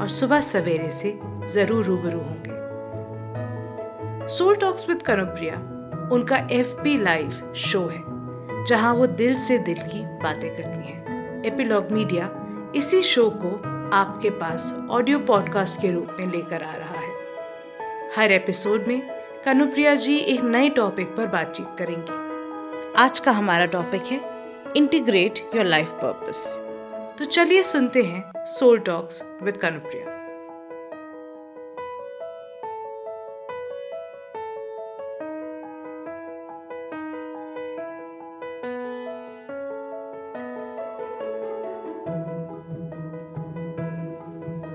और सुबह सवेरे से ज़रूर रूबरू होंगे। सोल टॉक्स विद कनुप्रिया उनका एफ़ पी लाइव शो है, जहाँ वो दिल से दिल की बातें करती हैं। एपिलॉग मीडिया इसी शो को आपके पास ऑडियो पॉडकास्ट के रूप में लेकर आ रहा है। हर एपिसोड में कनुप्रिया जी एक नए टॉपिक पर बातचीत करेंगी। आज का हमारा टॉपिक है इंटीग्रेट योर लाइफ पर्पस तो चलिए सुनते हैं सोल टॉक्स विद कनुप्रिया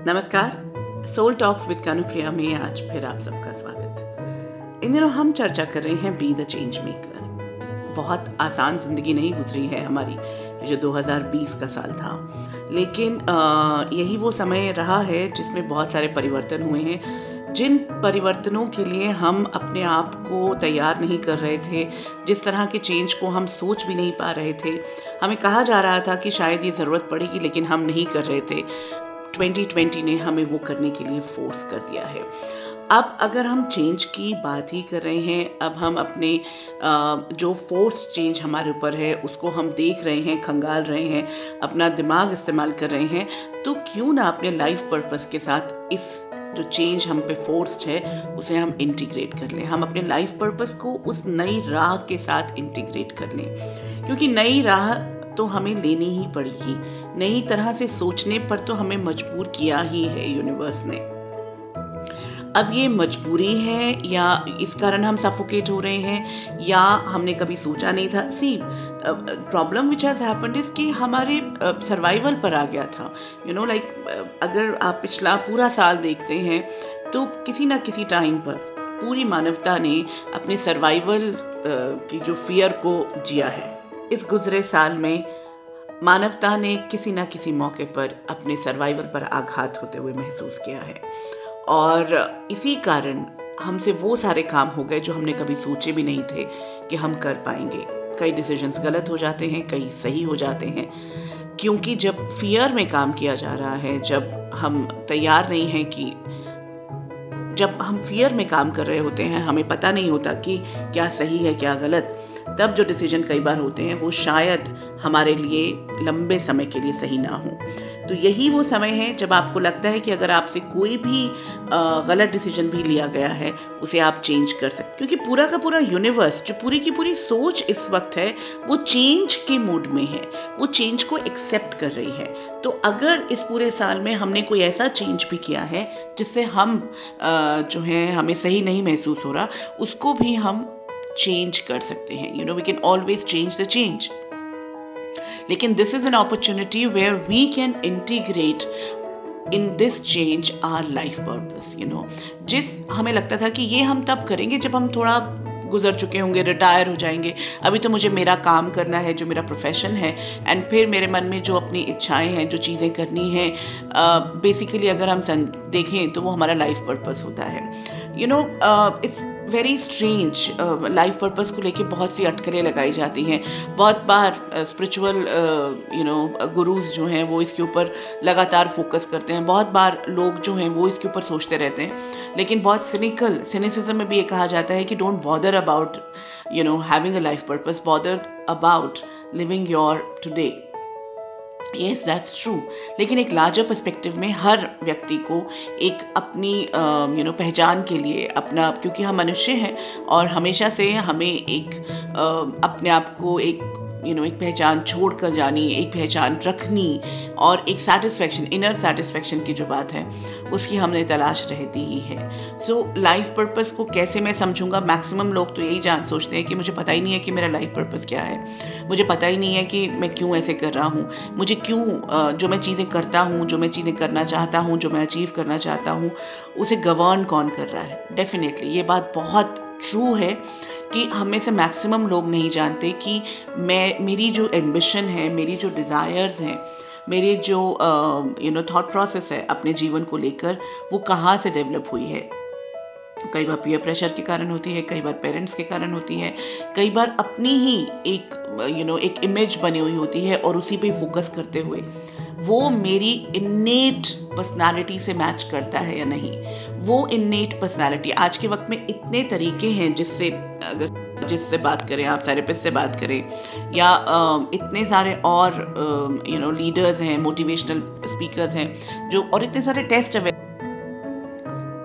नमस्कार सोल टॉक्स विद कानुप्रिया में आज फिर आप सबका स्वागत। इन दिनों हम चर्चा कर रहे हैं बी द चेंज मेकर बहुत आसान ज़िंदगी नहीं गुजरी है हमारी। जो 2020 का साल था। लेकिन यही वो समय रहा है जिसमें बहुत सारे परिवर्तन हुए हैं। जिन परिवर्तनों के लिए हम अपने आप को तैयार नहीं कर रहे थे, जिस तरह के चेंज को हम सोच भी नहीं पा रहे थे, हमें कहा जा रहा था कि शायद ये ज़रूरत पड़ेगी, लेकिन हम नहीं कर रहे थे। 2020 ने हमें वो करने के लिए फोर्स कर दिया है। अब अगर हम चेंज की बात ही कर रहे हैं, अब हम अपने जो फोर्स चेंज हमारे ऊपर है, उसको हम देख रहे हैं, खंगाल रहे हैं, अपना दिमाग इस्तेमाल कर रहे हैं तो क्यों ना अपने लाइफ पर्पस के साथ इस जो चेंज हम पे फोर्स्ड है, उसे हम इंटीग्रेट कर लें। हम अपने लाइफ पर्पस को उस नई राह के साथ इंटीग्रेट कर लें। क्योंकि नई राह तो हमें लेनी ही पड़ेगी नई तरह से सोचने पर तो हमें मजबूर किया ही है यूनिवर्स ने। अब ये मजबूरी है या इस कारण हम सफोकेट हो रहे हैं या हमने कभी सोचा नहीं था? See problem which has happened is कि हमारे सर्वाइवल uh, पर आ गया था। यू नो लाइक अगर आप पिछला पूरा साल देखते हैं तो किसी ना किसी टाइम पर पूरी मानवता ने अपने सर्वाइवल uh, की जो फियर को जिया है। इस गुजरे साल में मानवता ने किसी न किसी मौके पर अपने सर्वाइवल पर आघात होते हुए महसूस किया है। और इसी कारण हमसे वो सारे काम हो गए जो हमने कभी सोचे भी नहीं थे कि हम कर पाएँगे। कई डिसीजंस गलत हो जाते हैं, कई सही हो जाते हैं, क्योंकि जब फियर में काम किया जा रहा है, जब हम तैयार नहीं हैं कि जब हम फियर में काम कर रहे होते हैं, हमें पता नहीं होता कि क्या सही है, क्या गलत तब जो डिसीज़न कई बार होते हैं, वो शायद हमारे लिए लंबे समय के लिए सही ना हो। तो यही वो समय है जब आपको लगता है कि अगर आपसे कोई भी गलत डिसीज़न भी लिया गया है, उसे आप चेंज कर सकते क्योंकि पूरा का पूरा यूनिवर्स जो पूरी की पूरी सोच इस वक्त है, वो चेंज के मूड में है, वो चेंज को एक्सेप्ट कर रही है। तो अगर इस पूरे साल में हमने कोई ऐसा चेंज भी किया है, जिससे हम जो है, हमें सही नहीं महसूस हो रहा, उसको भी हम चेंज कर सकते हैं. You know we can always change the change लेकिन this is an opportunity where we can integrate in this change our life purpose you know जिस, हमें लगता था कि ये हम तब करेंगे जब हम थोड़ा गुजर चुके होंगे रिटायर हो जाएँगे. अभी तो मुझे मेरा काम करना है, जो मेरा प्रोफेशन है एंड फिर मेरे मन में जो अपनी इच्छाएँ हैं, जो चीज़ें करनी हैं बेसिकली अगर हम देखें तो वो हमारा लाइफ पर्पस होता है. You know it's very strange life purpose को लेके बहुत सी अटकलें लगाई जाती हैं। बहुत बार स्पिरिचुअल यू नो गुरुज जो हैं, वो इसके ऊपर लगातार फोकस करते हैं। बहुत बार लोग जो हैं, वो इसके ऊपर सोचते रहते हैं। लेकिन बहुत सिनिकल सिनिसिज्म में भी ये कहा जाता है कि don't bother about you know having a life purpose bother about living your today yes that's true लेकिन एक लार्जर परस्पेक्टिव में हर व्यक्ति को एक अपनी यू नो पहचान के लिए अपना क्योंकि हम मनुष्य हैं और हमेशा से हमें एक uh, अपने आप को एक यू नो एक पहचान छोड़ कर जानी, एक पहचान रखनी और एक सेटिस्फेक्शन इनर सेटिस्फेक्शन की जो बात है, उसकी हमने तलाश रहती ही है। सो लाइफ पर्पस को कैसे मैं समझूँगा? मैक्सिमम लोग तो यही जान सोचते हैं कि मुझे पता ही नहीं है कि मेरा लाइफ पर्पस क्या है। मुझे पता ही नहीं है कि मैं क्यों ऐसे कर रहा हूँ। मुझे क्यों जो मैं चीज़ें करता हूँ, जो मैं चीज़ें करना चाहता हूँ, जो मैं अचीव करना चाहता हूँ, उसे गवर्न कौन कर रहा है? डेफिनेटली ये बात बहुत ट्रू है कि हम में से मैक्सिमम लोग नहीं जानते कि मैं, मेरी जो एम्बिशन है, मेरी जो डिज़ायर्स हैं, मेरे जो यू नो थॉट प्रोसेस है अपने जीवन को लेकर, वो कहाँ से डेवलप हुई है। कई बार पीयर प्रेशर के कारण होती है कई बार पेरेंट्स के कारण होती है कई बार अपनी ही एक यू you नो know, एक इमेज बनी हुई होती है और उसी पे फोकस करते हुए। वो मेरी इन्नेट पर्सनालिटी से मैच करता है या नहीं? वो इन्नेट पर्सनालिटी आज के वक्त में इतने तरीके हैं जिससे अगर जिससे बात करें आप थेरेपिस्ट से बात करें या इतने सारे और यू नो लीडर्स हैं मोटिवेशनल स्पीकर्स हैं जो और इतने सारे टेस्ट अवे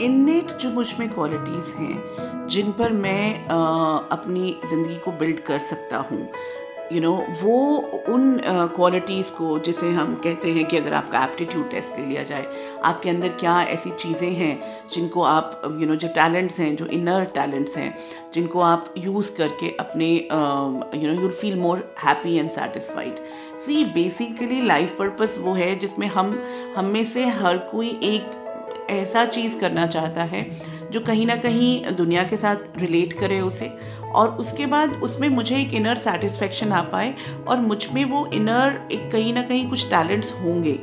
इन्नेट जो मुझमें क्वालिटीज़ हैं जिन पर मैं आ, अपनी ज़िंदगी को बिल्ड कर सकता हूँ। यू you नो know, वो उन क्वालिटीज़ uh, को जिसे हम कहते हैं कि अगर आपका एप्टीट्यूड टेस्ट ले लिया जाए आपके अंदर क्या ऐसी चीज़ें हैं जिनको आप यू you नो know, जो टैलेंट्स हैं जो इनर टैलेंट्स हैं जिनको आप यूज़ करके अपने you know you'll feel more happy and satisfied see basically life purpose वो है जिसमें हम हम में से हर कोई एक ऐसा चीज़ करना चाहता है जो कहीं ना कहीं दुनिया के साथ रिलेट करे उसे और उसके बाद उसमें मुझे एक इनर सेटिस्फेक्शन आ पाए और मुझमें वो इनर एक कहीं ना कहीं कुछ टैलेंट्स होंगे।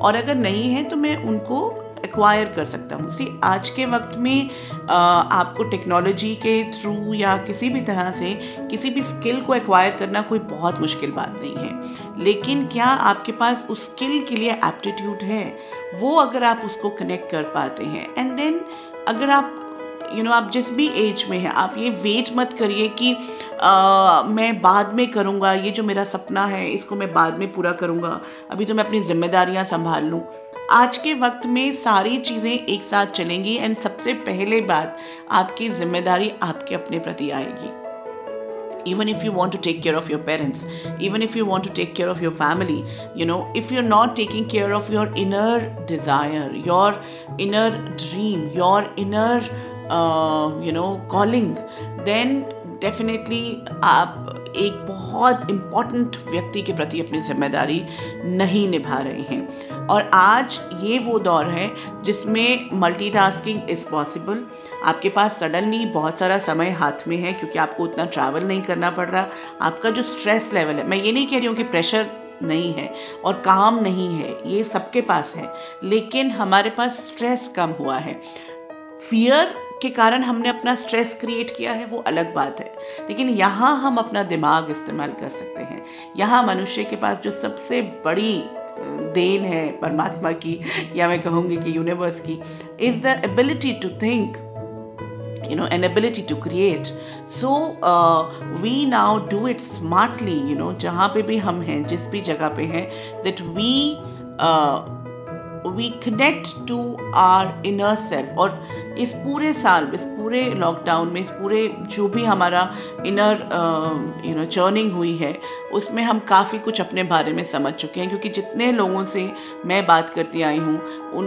और अगर नहीं है तो मैं उनको एक्वायर कर सकता हूँ। सी आज के वक्त में आपको टेक्नोलॉजी के थ्रू या किसी भी तरह से किसी भी स्किल को एक्वायर करना कोई बहुत मुश्किल बात नहीं है। लेकिन क्या आपके पास उस स्किल के लिए एप्टीट्यूड है? वो अगर आप उसको कनेक्ट कर पाते हैं। एंड देन अगर आप यू you नो know, आप जिस भी एज में हैं आप ये वेट मत करिए कि आ, मैं बाद में करूँगा ये जो मेरा सपना है इसको मैं बाद में पूरा करूँगा। अभी तो मैं अपनी जिम्मेदारियाँ संभाल लूँ। आज के वक्त में सारी चीज़ें एक साथ चलेंगी एंड सबसे पहले बात आपकी ज़िम्मेदारी आपके अपने प्रति आएगी even if you want to take care of your parents even if you want to take care of your family you know if you're not taking care of your inner desire your inner dream your inner uh, you know calling then definitely आप एक बहुत important व्यक्ति के प्रति अपनी ज़िम्मेदारी नहीं निभा रहे हैं। और आज ये वो दौर है जिसमें मल्टीटास्किंग इज़ पॉसिबल आपके पास सडनली बहुत सारा समय हाथ में है क्योंकि आपको उतना ट्रैवल नहीं करना पड़ रहा। आपका जो स्ट्रेस लेवल है, मैं ये नहीं कह रही हूँ कि प्रेशर नहीं है और काम नहीं है, ये सबके पास है, लेकिन हमारे पास स्ट्रेस कम हुआ है। फियर के कारण हमने अपना स्ट्रेस क्रिएट किया है वो अलग बात है। लेकिन यहाँ हम अपना दिमाग इस्तेमाल कर सकते हैं। यहाँ मनुष्य के पास जो सबसे बड़ी देन है परमात्मा की या मैं कहूँगी कि यूनिवर्स की is the ability to think you know an ability to create. So uh, we now do it smartly you know जहाँ पे भी हम हैं जिस भी जगह पे हैं that we uh, we connect to our inner self और इस पूरे साल, इस पूरे लॉकडाउन में, इस पूरे जो भी हमारा इनर यू नो चर्निंग हुई है, उसमें हम काफ़ी कुछ अपने बारे में समझ चुके हैं, क्योंकि जितने लोगों से मैं बात करती आई हूँ, उन,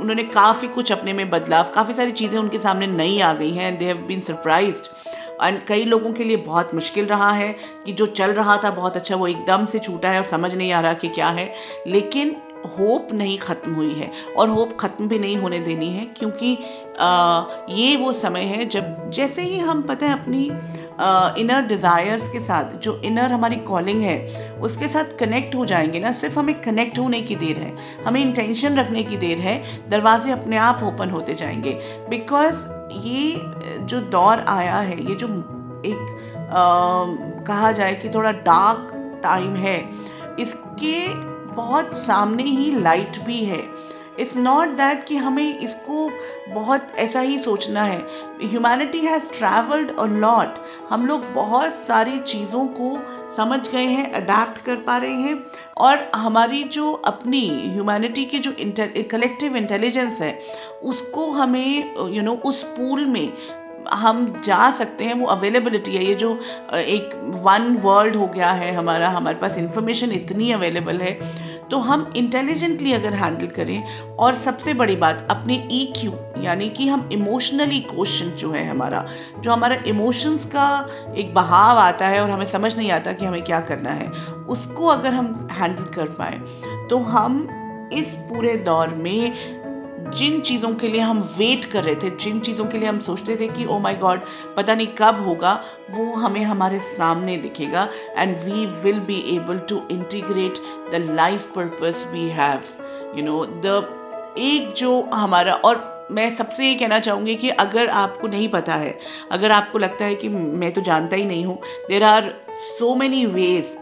उन्होंने काफ़ी कुछ अपने में बदलाव, काफ़ी सारी चीज़ें उनके सामने नई आ गई हैं they have been surprised and कई लोगों के लिए बहुत मुश्किल रहा है, कि जो चल रहा था बहुत अच्छा वो एकदम से छूटा है और समझ नहीं आ रहा कि क्या है। लेकिन होप नहीं ख़त्म हुई है और होप ख़त्म भी नहीं होने देनी है क्योंकि आ, ये वो समय है जब जैसे ही हम पता है अपनी इनर डिज़ायर्स के साथ जो इनर हमारी कॉलिंग है उसके साथ कनेक्ट हो जाएँगे ना सिर्फ़ हमें कनेक्ट होने की देर है हमें इंटेंशन रखने की देर है दरवाजे अपने आप ओपन होते जाएँगे। बिकॉज़ ये जो दौर आया है ये जो एक आ, कहा जाए कि थोड़ा डार्क टाइम है इसके बहुत सामने ही लाइट भी है। इट्स नॉट दैट कि हमें इसको बहुत ऐसा ही सोचना है। Humanity has travelled a lot हम लोग बहुत सारी चीज़ों को समझ गए हैं अडेप्ट कर पा रहे हैं। और हमारी जो अपनी ह्यूमैनिटी की जो कलेक्टिव इंटेलिजेंस है उसको हमें यू you नो know, उस पूल में हम जा सकते हैं, वो अवेलेबिलिटी है, ये जो एक वन वर्ल्ड हो गया है हमारा, हमारे पास इंफॉर्मेशन इतनी अवेलेबल है तो हम इंटेलिजेंटली अगर हैंडल करें, और सबसे बड़ी बात, अपने ई e क्यू यानी कि हम इमोशनली क्वेश्चन जो है हमारा, जो हमारा इमोशंस का एक बहाव आता है, और हमें समझ नहीं आता कि हमें क्या करना है, उसको अगर हम हैंडल कर पाए तो हम इस पूरे दौर में जिन चीज़ों के लिए हम वेट कर रहे थे, जिन चीज़ों के लिए हम सोचते थे कि ओ माय गॉड पता नहीं कब होगा, वो हमें हमारे सामने दिखेगा and we will be able to integrate the life purpose we have you know the एक जो हमारा, और मैं सबसे ये कहना चाहूँगी कि अगर आपको नहीं पता है, अगर आपको लगता है कि मैं तो जानता ही नहीं हूँ there are so many ways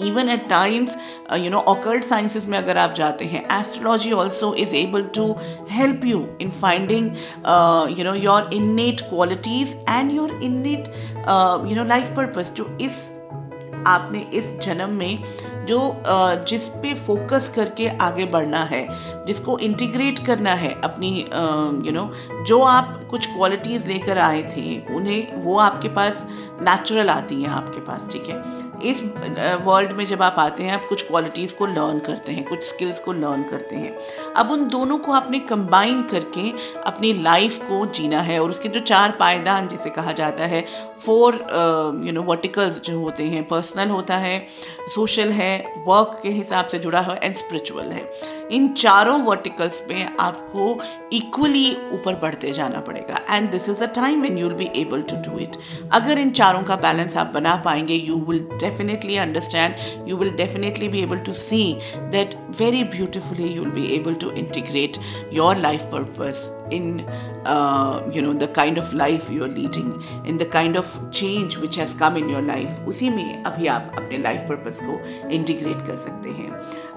even at times you know occult sciences में अगर आप जाते हैं astrology also is able to help you in finding you know your innate qualities and your innate you know life purpose जो इस, आपने इस जन्म में जो जिस पे फोकस करके आगे बढ़ना है, जिसको इंटीग्रेट करना है अपनी यू नो जो आप कुछ क्वालिटीज़ लेकर आए थे, उन्हें वो आपके पास नेचुरल आती हैं, आपके पास, ठीक है? इस वर्ल्ड में जब आप आते हैं, आप कुछ क्वालिटीज़ को लर्न करते हैं, कुछ स्किल्स को लर्न करते हैं। अब उन दोनों को आपने कंबाइन करके अपनी लाइफ को जीना है और उसके जो चार पायदान, जिसे कहा जाता है फोर यू नो वर्टिकल्स जो होते हैं पर्सनल होता है सोशल है वर्क के हिसाब से जुड़ा है एंड स्पिरिचुअल है। इन चारों वर्टिकल्स में आपको इक्वली ऊपर बढ़ते जाना पड़ेगा। And this is a time when you will be able to do it अगर इन चारों का बैलेंस आप बना पाएँगे you will understand you will definitely be able to see that very beautifully you will be able to integrate your life purpose in uh, you know the kind of life you're leading in the kind of change which has come in your life. उसी में अभी आप अपने life purpose को integrate कर सकते हैं।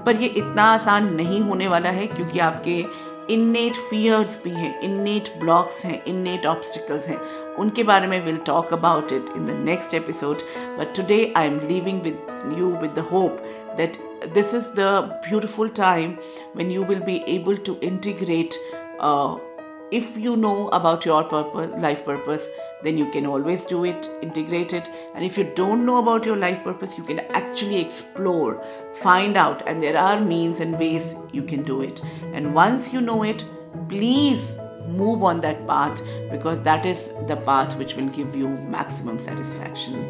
पर ये इतना आसान नहीं होने वाला है क्योंकि आपके इन्नेट फियर्स भी हैं इन्नेट ब्लॉक्स हैं इन्नेट ऑब्स्टिकल्स हैं। उनके बारे में will talk about it in the next episode but today I am living with you with the hope that this is the beautiful time when you will be able to integrate if you know about your purpose life purpose then you can always do it integrate it and if you don't know about your life purpose you can actually explore find out and there are means and ways you can do it and once you know it please move on that path because that is the path which will give you maximum satisfaction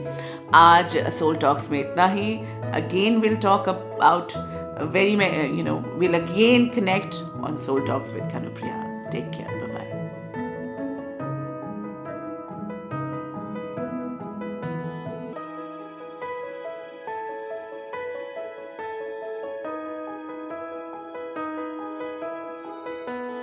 आज soul talks में इतना ही again we'll talk about very you know we'll again connect on soul talks with kanupriya take care